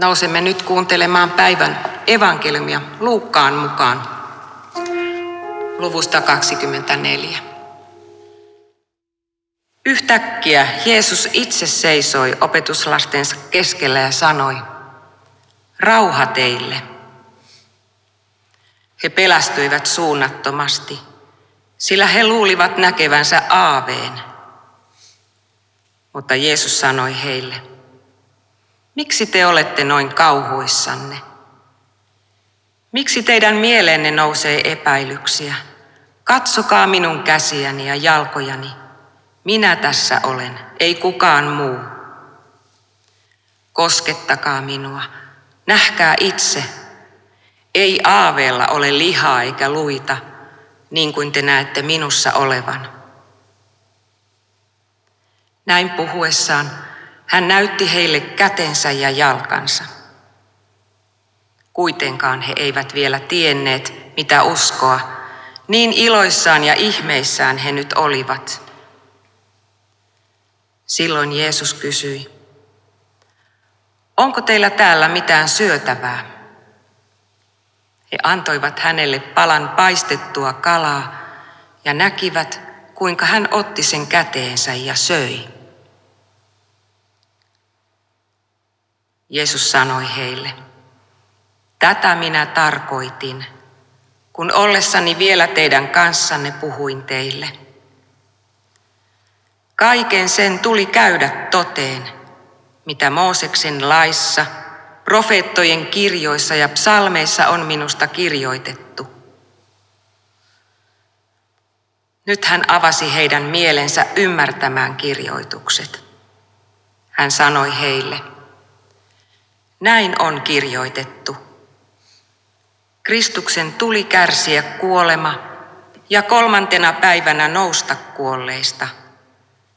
Nousemme nyt kuuntelemaan päivän evankeliumia Luukkaan mukaan luvusta 24. Yhtäkkiä Jeesus itse seisoi opetuslastensa keskellä ja sanoi, rauha teille. He pelästyivät suunnattomasti, sillä he luulivat näkevänsä aaveen. Mutta Jeesus sanoi heille, miksi te olette noin kauhuissanne? Miksi teidän mieleenne nousee epäilyksiä? Katsokaa minun käsiäni ja jalkojani. Minä tässä olen, ei kukaan muu. Koskettakaa minua, nähkää itse. Ei aaveella ole lihaa eikä luita, niin kuin te näette minussa olevan. Näin puhuessaan hän näytti heille kätensä ja jalkansa. Kuitenkaan he eivät vielä tienneet, mitä uskoa, niin iloissaan ja ihmeissään he nyt olivat. Silloin Jeesus kysyi, onko teillä täällä mitään syötävää? He antoivat hänelle palan paistettua kalaa ja näkivät, kuinka hän otti sen käteensä ja söi. Jeesus sanoi heille, tätä minä tarkoitin, kun ollessani vielä teidän kanssanne puhuin teille. Kaiken sen tuli käydä toteen, mitä Mooseksen laissa, profeettojen kirjoissa ja psalmeissa on minusta kirjoitettu. Nyt hän avasi heidän mielensä ymmärtämään kirjoitukset. Hän sanoi heille, näin on kirjoitettu. Kristuksen tuli kärsiä kuolema ja kolmantena päivänä nousta kuolleista –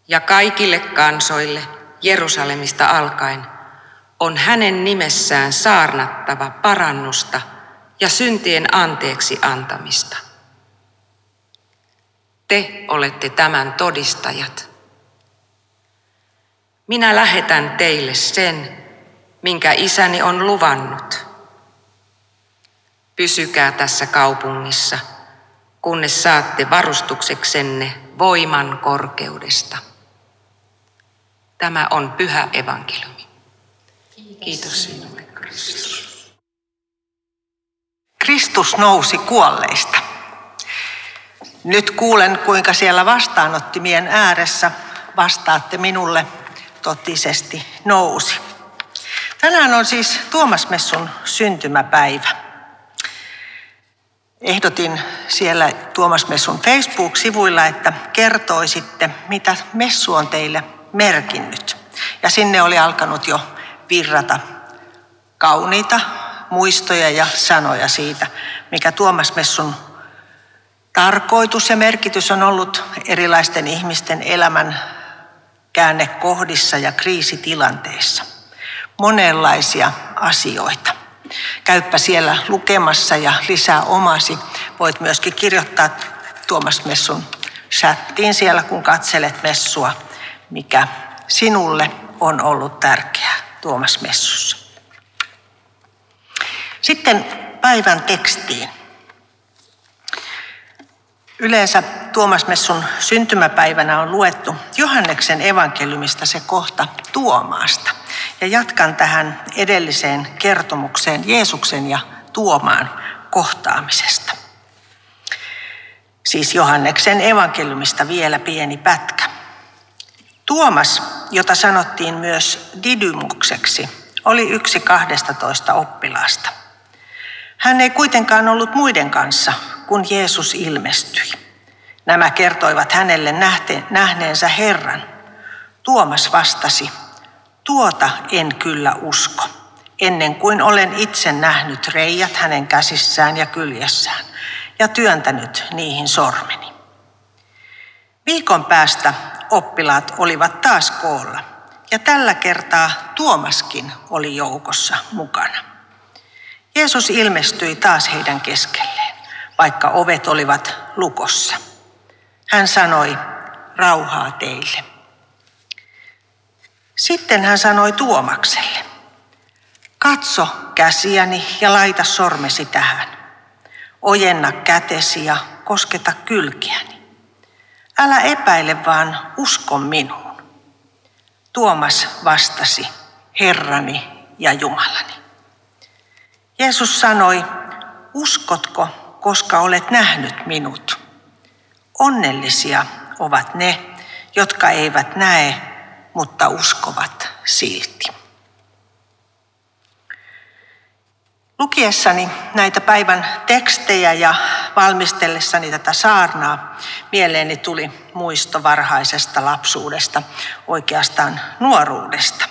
ja kaikille kansoille Jerusalemista alkaen on hänen nimessään saarnattava parannusta ja syntien anteeksi antamista. Te olette tämän todistajat. Minä lähetän teille sen, minkä isäni on luvannut. Pysykää tässä kaupungissa, kunnes saatte varustukseksenne voiman korkeudesta. Tämä on pyhä evankeliumi. Kiitos sinulle, Kristus. Kristus nousi kuolleista. Nyt kuulen, kuinka siellä vastaanottimien ääressä vastaatte minulle totisesti nousi. Tänään on siis Tuomasmessun syntymäpäivä. Ehdotin siellä Tuomasmessun Facebook-sivuilla, että kertoisitte, mitä messu on teille merkinnyt. Ja sinne oli alkanut jo virrata kauniita muistoja ja sanoja siitä, mikä Tuomas Messun tarkoitus ja merkitys on ollut erilaisten ihmisten elämän käännekohdissa ja kriisitilanteissa. Monenlaisia asioita. Käyppä siellä lukemassa ja lisää omasi. Voit myöskin kirjoittaa Tuomas Messun chattiin siellä, kun katselet messua mikä sinulle on ollut tärkeää Tuomas Messussa. Sitten päivän tekstiin. Yleensä Tuomas Messun syntymäpäivänä on luettu Johanneksen evankeliumista se kohta Tuomaasta. Ja jatkan tähän edelliseen kertomukseen Jeesuksen ja Tuomaan kohtaamisesta. Siis Johanneksen evankeliumista vielä pieni pätkä. Tuomas, jota sanottiin myös Didymukseksi, oli yksi toista oppilaasta. Hän ei kuitenkaan ollut muiden kanssa, kun Jeesus ilmestyi. Nämä kertoivat hänelle nähneensä Herran. Tuomas vastasi, tuota en kyllä usko, ennen kuin olen itse nähnyt reijät hänen käsissään ja kyljessään ja työntänyt niihin sormeni. Viikon päästä oppilaat olivat taas koolla ja tällä kertaa Tuomaskin oli joukossa mukana. Jeesus ilmestyi taas heidän keskelleen, vaikka ovet olivat lukossa. Hän sanoi, rauhaa teille. Sitten hän sanoi Tuomakselle, Katso käsiäni ja laita sormesi tähän. Ojenna kätesi ja kosketa kylkiäni. Älä epäile, vaan usko minuun. Tuomas vastasi, Herrani ja Jumalani. Jeesus sanoi, uskotko, koska olet nähnyt minut? Onnellisia ovat ne, jotka eivät näe, mutta uskovat silti. Lukiessani näitä päivän tekstejä ja valmistellessani tätä saarnaa, mieleeni tuli muisto varhaisesta lapsuudesta, oikeastaan nuoruudesta.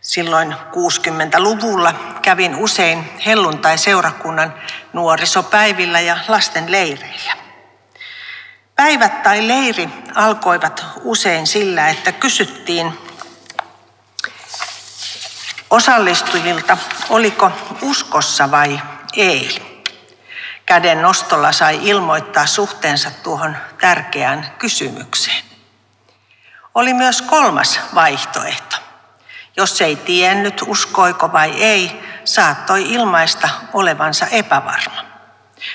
Silloin 60-luvulla kävin usein helluntai-seurakunnan nuorisopäivillä ja lasten leireillä. Päivät tai leiri alkoivat usein sillä, että kysyttiin osallistujilta, oliko uskossa vai ei. Käden nostolla sai ilmoittaa suhteensa tuohon tärkeään kysymykseen. Oli myös kolmas vaihtoehto. Jos ei tiennyt, uskoiko vai ei, saattoi ilmaista olevansa epävarma.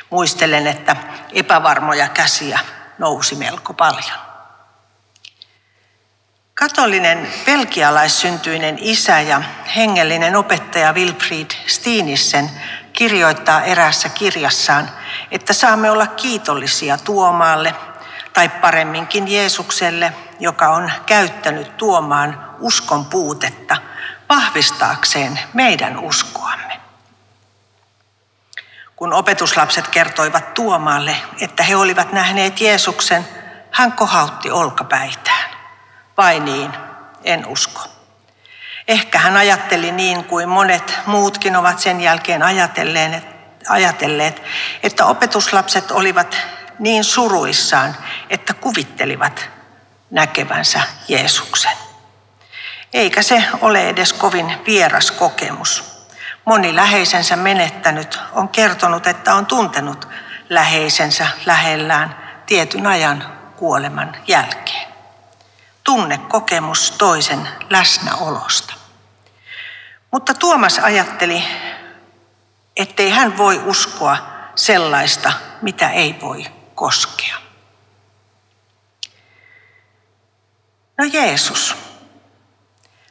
Muistelen, että epävarmoja käsiä nousi melko paljon. Katolinen belgialaissyntyinen isä ja hengellinen opettaja Wilfried Stiinissen kirjoittaa erässä kirjassaan, että saamme olla kiitollisia Tuomaalle, tai paremminkin Jeesukselle, joka on käyttänyt Tuomaan uskon puutetta vahvistaakseen meidän uskoamme. Kun opetuslapset kertoivat Tuomaalle, että he olivat nähneet Jeesuksen, hän kohautti olkapäitään. Vai niin, en usko. Ehkä hän ajatteli niin kuin monet muutkin ovat sen jälkeen ajatelleet, että opetuslapset olivat niin suruissaan, että kuvittelivat näkevänsä Jeesuksen. Eikä se ole edes kovin vieras kokemus. Moni läheisensä menettänyt on kertonut, että on tuntenut läheisensä lähellään tietyn ajan kuoleman jälkeen tunnekokemus toisen läsnäolosta. Mutta Tuomas ajatteli, ettei hän voi uskoa sellaista, mitä ei voi koskea. No Jeesus,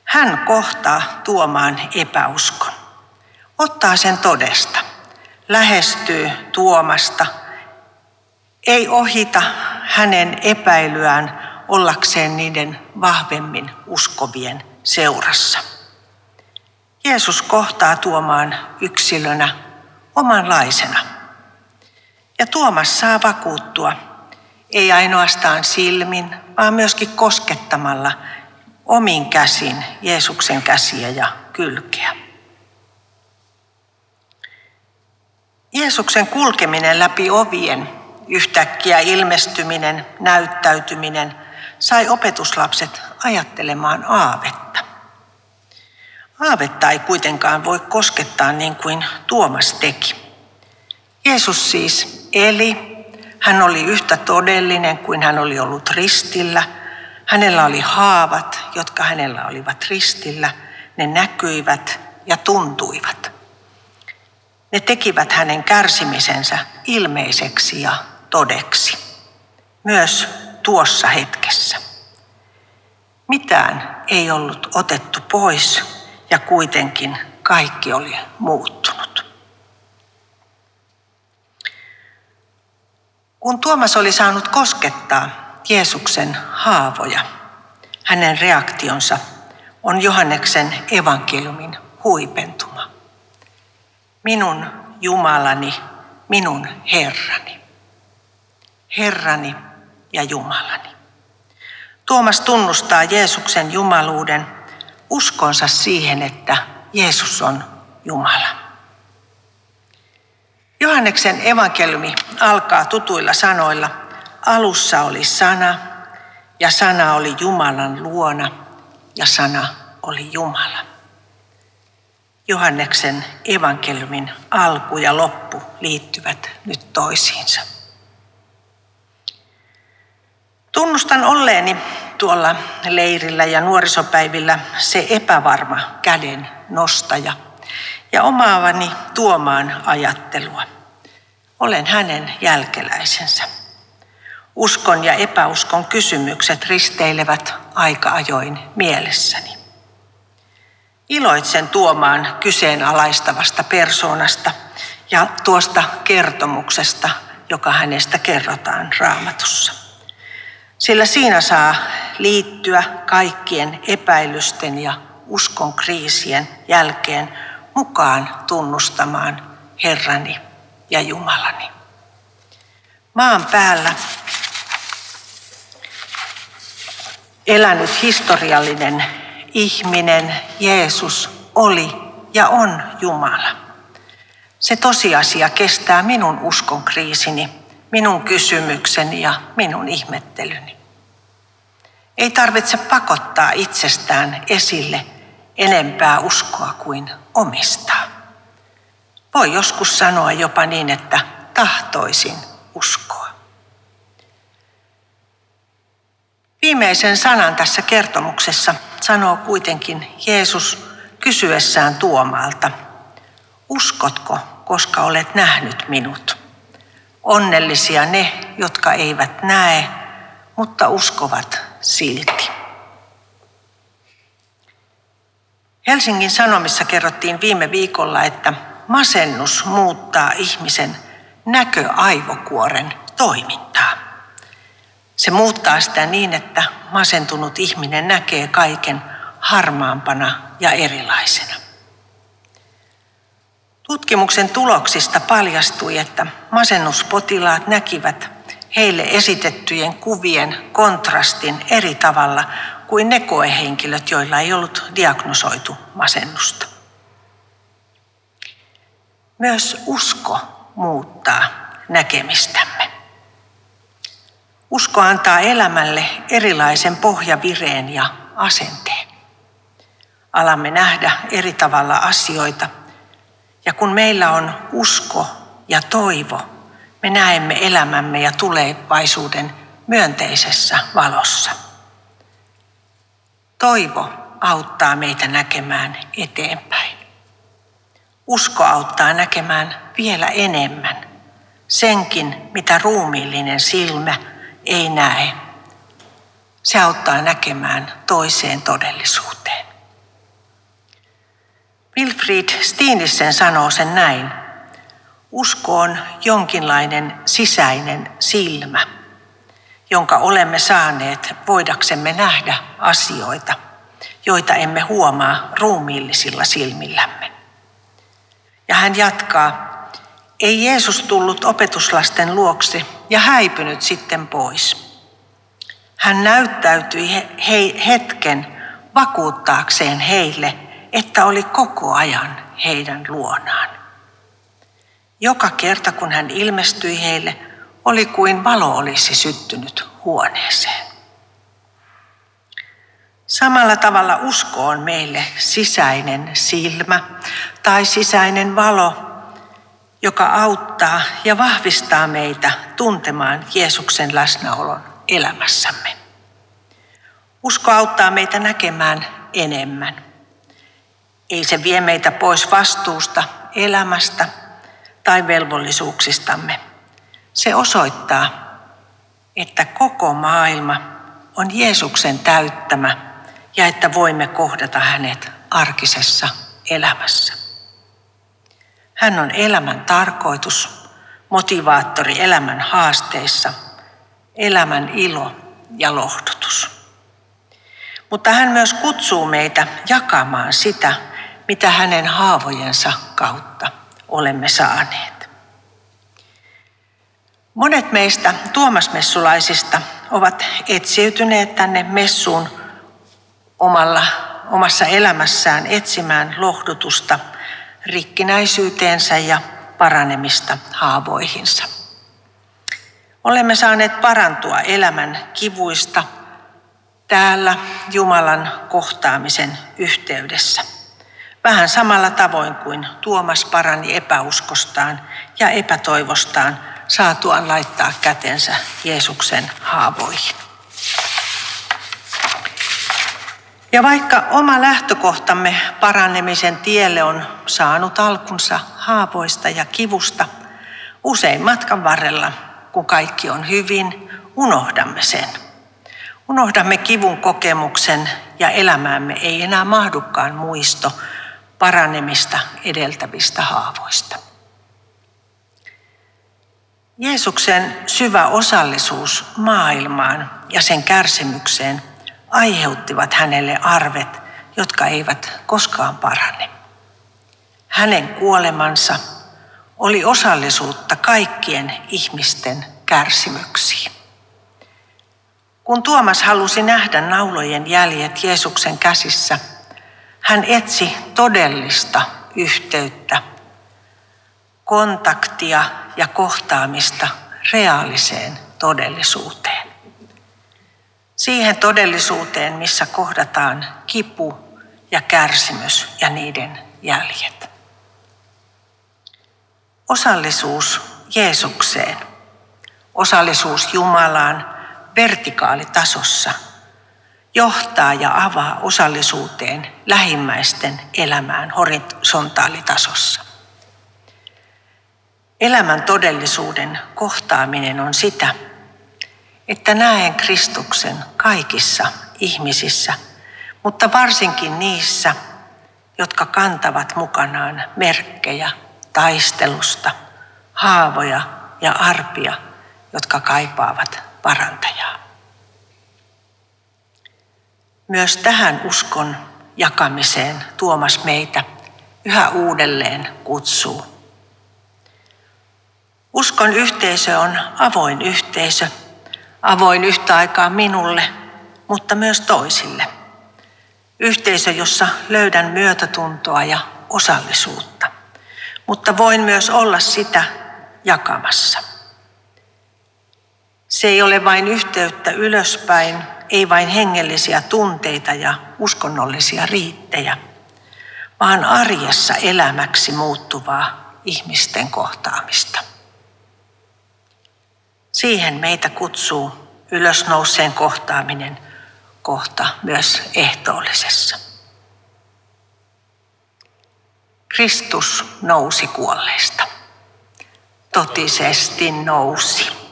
hän kohtaa tuomaan epäuskon. Ottaa sen todesta, lähestyy tuomasta, ei ohita hänen epäilyään, ollakseen niiden vahvemmin uskovien seurassa. Jeesus kohtaa Tuomaan yksilönä omanlaisena. Ja Tuomas saa vakuuttua, ei ainoastaan silmin, vaan myöskin koskettamalla omin käsin Jeesuksen käsiä ja kylkeä. Jeesuksen kulkeminen läpi ovien, yhtäkkiä ilmestyminen, näyttäytyminen sai opetuslapset ajattelemaan aavetta. Aavetta ei kuitenkaan voi koskettaa niin kuin Tuomas teki. Jeesus siis eli, hän oli yhtä todellinen kuin hän oli ollut ristillä. Hänellä oli haavat, jotka hänellä olivat ristillä. Ne näkyivät ja tuntuivat. Ne tekivät hänen kärsimisensä ilmeiseksi ja todeksi. Myös tuossa hetkessä. Mitään ei ollut otettu pois ja kuitenkin kaikki oli muuttunut. Kun Tuomas oli saanut koskettaa Jeesuksen haavoja, hänen reaktionsa on Johanneksen evankeliumin huipentuma. Minun Jumalani, minun Herrani. Herrani ja Jumalani. Tuomas tunnustaa Jeesuksen jumaluuden uskonsa siihen, että Jeesus on Jumala. Johanneksen evankeliumi alkaa tutuilla sanoilla. Alussa oli sana ja sana oli Jumalan luona ja sana oli Jumala. Johanneksen evankeliumin alku ja loppu liittyvät nyt toisiinsa. Tunnustan olleeni tuolla leirillä ja nuorisopäivillä se epävarma käden nostaja ja omaavani tuomaan ajattelua. Olen hänen jälkeläisensä. Uskon ja epäuskon kysymykset risteilevät aika ajoin mielessäni. Iloitsen tuomaan kyseenalaistavasta persoonasta ja tuosta kertomuksesta, joka hänestä kerrotaan raamatussa. Sillä siinä saa liittyä kaikkien epäilysten ja uskon kriisien jälkeen mukaan tunnustamaan Herrani ja Jumalani. Maan päällä elänyt historiallinen ihminen Jeesus oli ja on Jumala. Se tosiasia kestää minun uskon kriisini, minun kysymykseni ja minun ihmettelyni. Ei tarvitse pakottaa itsestään esille enempää uskoa kuin omistaa. Voi joskus sanoa jopa niin, että tahtoisin uskoa. Viimeisen sanan tässä kertomuksessa sanoo kuitenkin Jeesus kysyessään Tuomalta, uskotko, koska olet nähnyt minut? Onnellisia ne, jotka eivät näe, mutta uskovat silti. Helsingin Sanomissa kerrottiin viime viikolla, että masennus muuttaa ihmisen näköaivokuoren toimintaa. Se muuttaa sitä niin, että masentunut ihminen näkee kaiken harmaampana ja erilaisena. Tutkimuksen tuloksista paljastui, että masennuspotilaat näkivät heille esitettyjen kuvien kontrastin eri tavalla kuin ne koehenkilöt, joilla ei ollut diagnosoitu masennusta. Myös usko muuttaa näkemistämme. Usko antaa elämälle erilaisen pohjavireen ja asenteen. Alamme nähdä eri tavalla asioita. Ja kun meillä on usko ja toivo, me näemme elämämme ja tulevaisuuden myönteisessä valossa. Toivo auttaa meitä näkemään eteenpäin. Usko auttaa näkemään vielä enemmän senkin, mitä ruumiillinen silmä ei näe. Se auttaa näkemään toiseen todellisuuteen. Wilfried Stiinissen sanoo sen näin. Usko on jonkinlainen sisäinen silmä, jonka olemme saaneet voidaksemme nähdä asioita, joita emme huomaa ruumiillisilla silmillämme. Ja hän jatkaa, ei Jeesus tullut opetuslasten luokse ja häipynyt sitten pois. Hän näyttäytyi he, hetken vakuuttaakseen heille, että oli koko ajan heidän luonaan. Joka kerta kun hän ilmestyi heille, oli kuin valo olisi syttynyt huoneeseen. Samalla tavalla usko on meille sisäinen silmä tai sisäinen valo, joka auttaa ja vahvistaa meitä tuntemaan Jeesuksen läsnäolon elämässämme. Usko auttaa meitä näkemään enemmän. Ei se vie meitä pois vastuusta, elämästä tai velvollisuuksistamme. Se osoittaa, että koko maailma on Jeesuksen täyttämä ja että voimme kohdata hänet arkisessa elämässä. Hän on elämän tarkoitus, motivaattori elämän haasteissa, elämän ilo ja lohdutus. Mutta hän myös kutsuu meitä jakamaan sitä, mitä hänen haavojensa kautta olemme saaneet. Monet meistä tuomasmessulaisista ovat etsiytyneet tänne messuun omalla, omassa elämässään etsimään lohdutusta – rikkinäisyyteensä ja paranemista haavoihinsa. Olemme saaneet parantua elämän kivuista täällä Jumalan kohtaamisen yhteydessä. Vähän samalla tavoin kuin Tuomas parani epäuskostaan ja epätoivostaan saatuaan laittaa kätensä Jeesuksen haavoihin. Ja vaikka oma lähtökohtamme parannemisen tielle on saanut alkunsa haavoista ja kivusta, usein matkan varrella, kun kaikki on hyvin, unohdamme sen. Unohdamme kivun kokemuksen ja elämäämme ei enää mahdukaan muisto paranemista edeltävistä haavoista. Jeesuksen syvä osallisuus maailmaan ja sen kärsimykseen aiheuttivat hänelle arvet, jotka eivät koskaan parane. Hänen kuolemansa oli osallisuutta kaikkien ihmisten kärsimyksiin. Kun Tuomas halusi nähdä naulojen jäljet Jeesuksen käsissä, hän etsi todellista yhteyttä, kontaktia ja kohtaamista reaaliseen todellisuuteen. Siihen todellisuuteen, missä kohdataan kipu ja kärsimys ja niiden jäljet. Osallisuus Jeesukseen, osallisuus Jumalaan vertikaalitasossa johtaa ja avaa osallisuuteen lähimmäisten elämään horisontaalitasossa. Elämän todellisuuden kohtaaminen on sitä, että näen Kristuksen kaikissa ihmisissä, mutta varsinkin niissä, jotka kantavat mukanaan merkkejä taistelusta, haavoja ja arpia, jotka kaipaavat parantajaa. Myös tähän uskon jakamiseen Tuomas meitä yhä uudelleen kutsuu. Uskon yhteisö on avoin yhteisö, avoin yhtä aikaa minulle, mutta myös toisille. Yhteisö, jossa löydän myötätuntoa ja osallisuutta, mutta voin myös olla sitä jakamassa. Se ei ole vain yhteyttä ylöspäin, ei vain hengellisiä tunteita ja uskonnollisia riittejä, vaan arjessa elämäksi muuttuvaa ihmisten kohtaamista. Siihen meitä kutsuu ylösnouseen kohtaaminen kohta myös ehtoollisessa. Kristus nousi kuolleista. Totisesti nousi.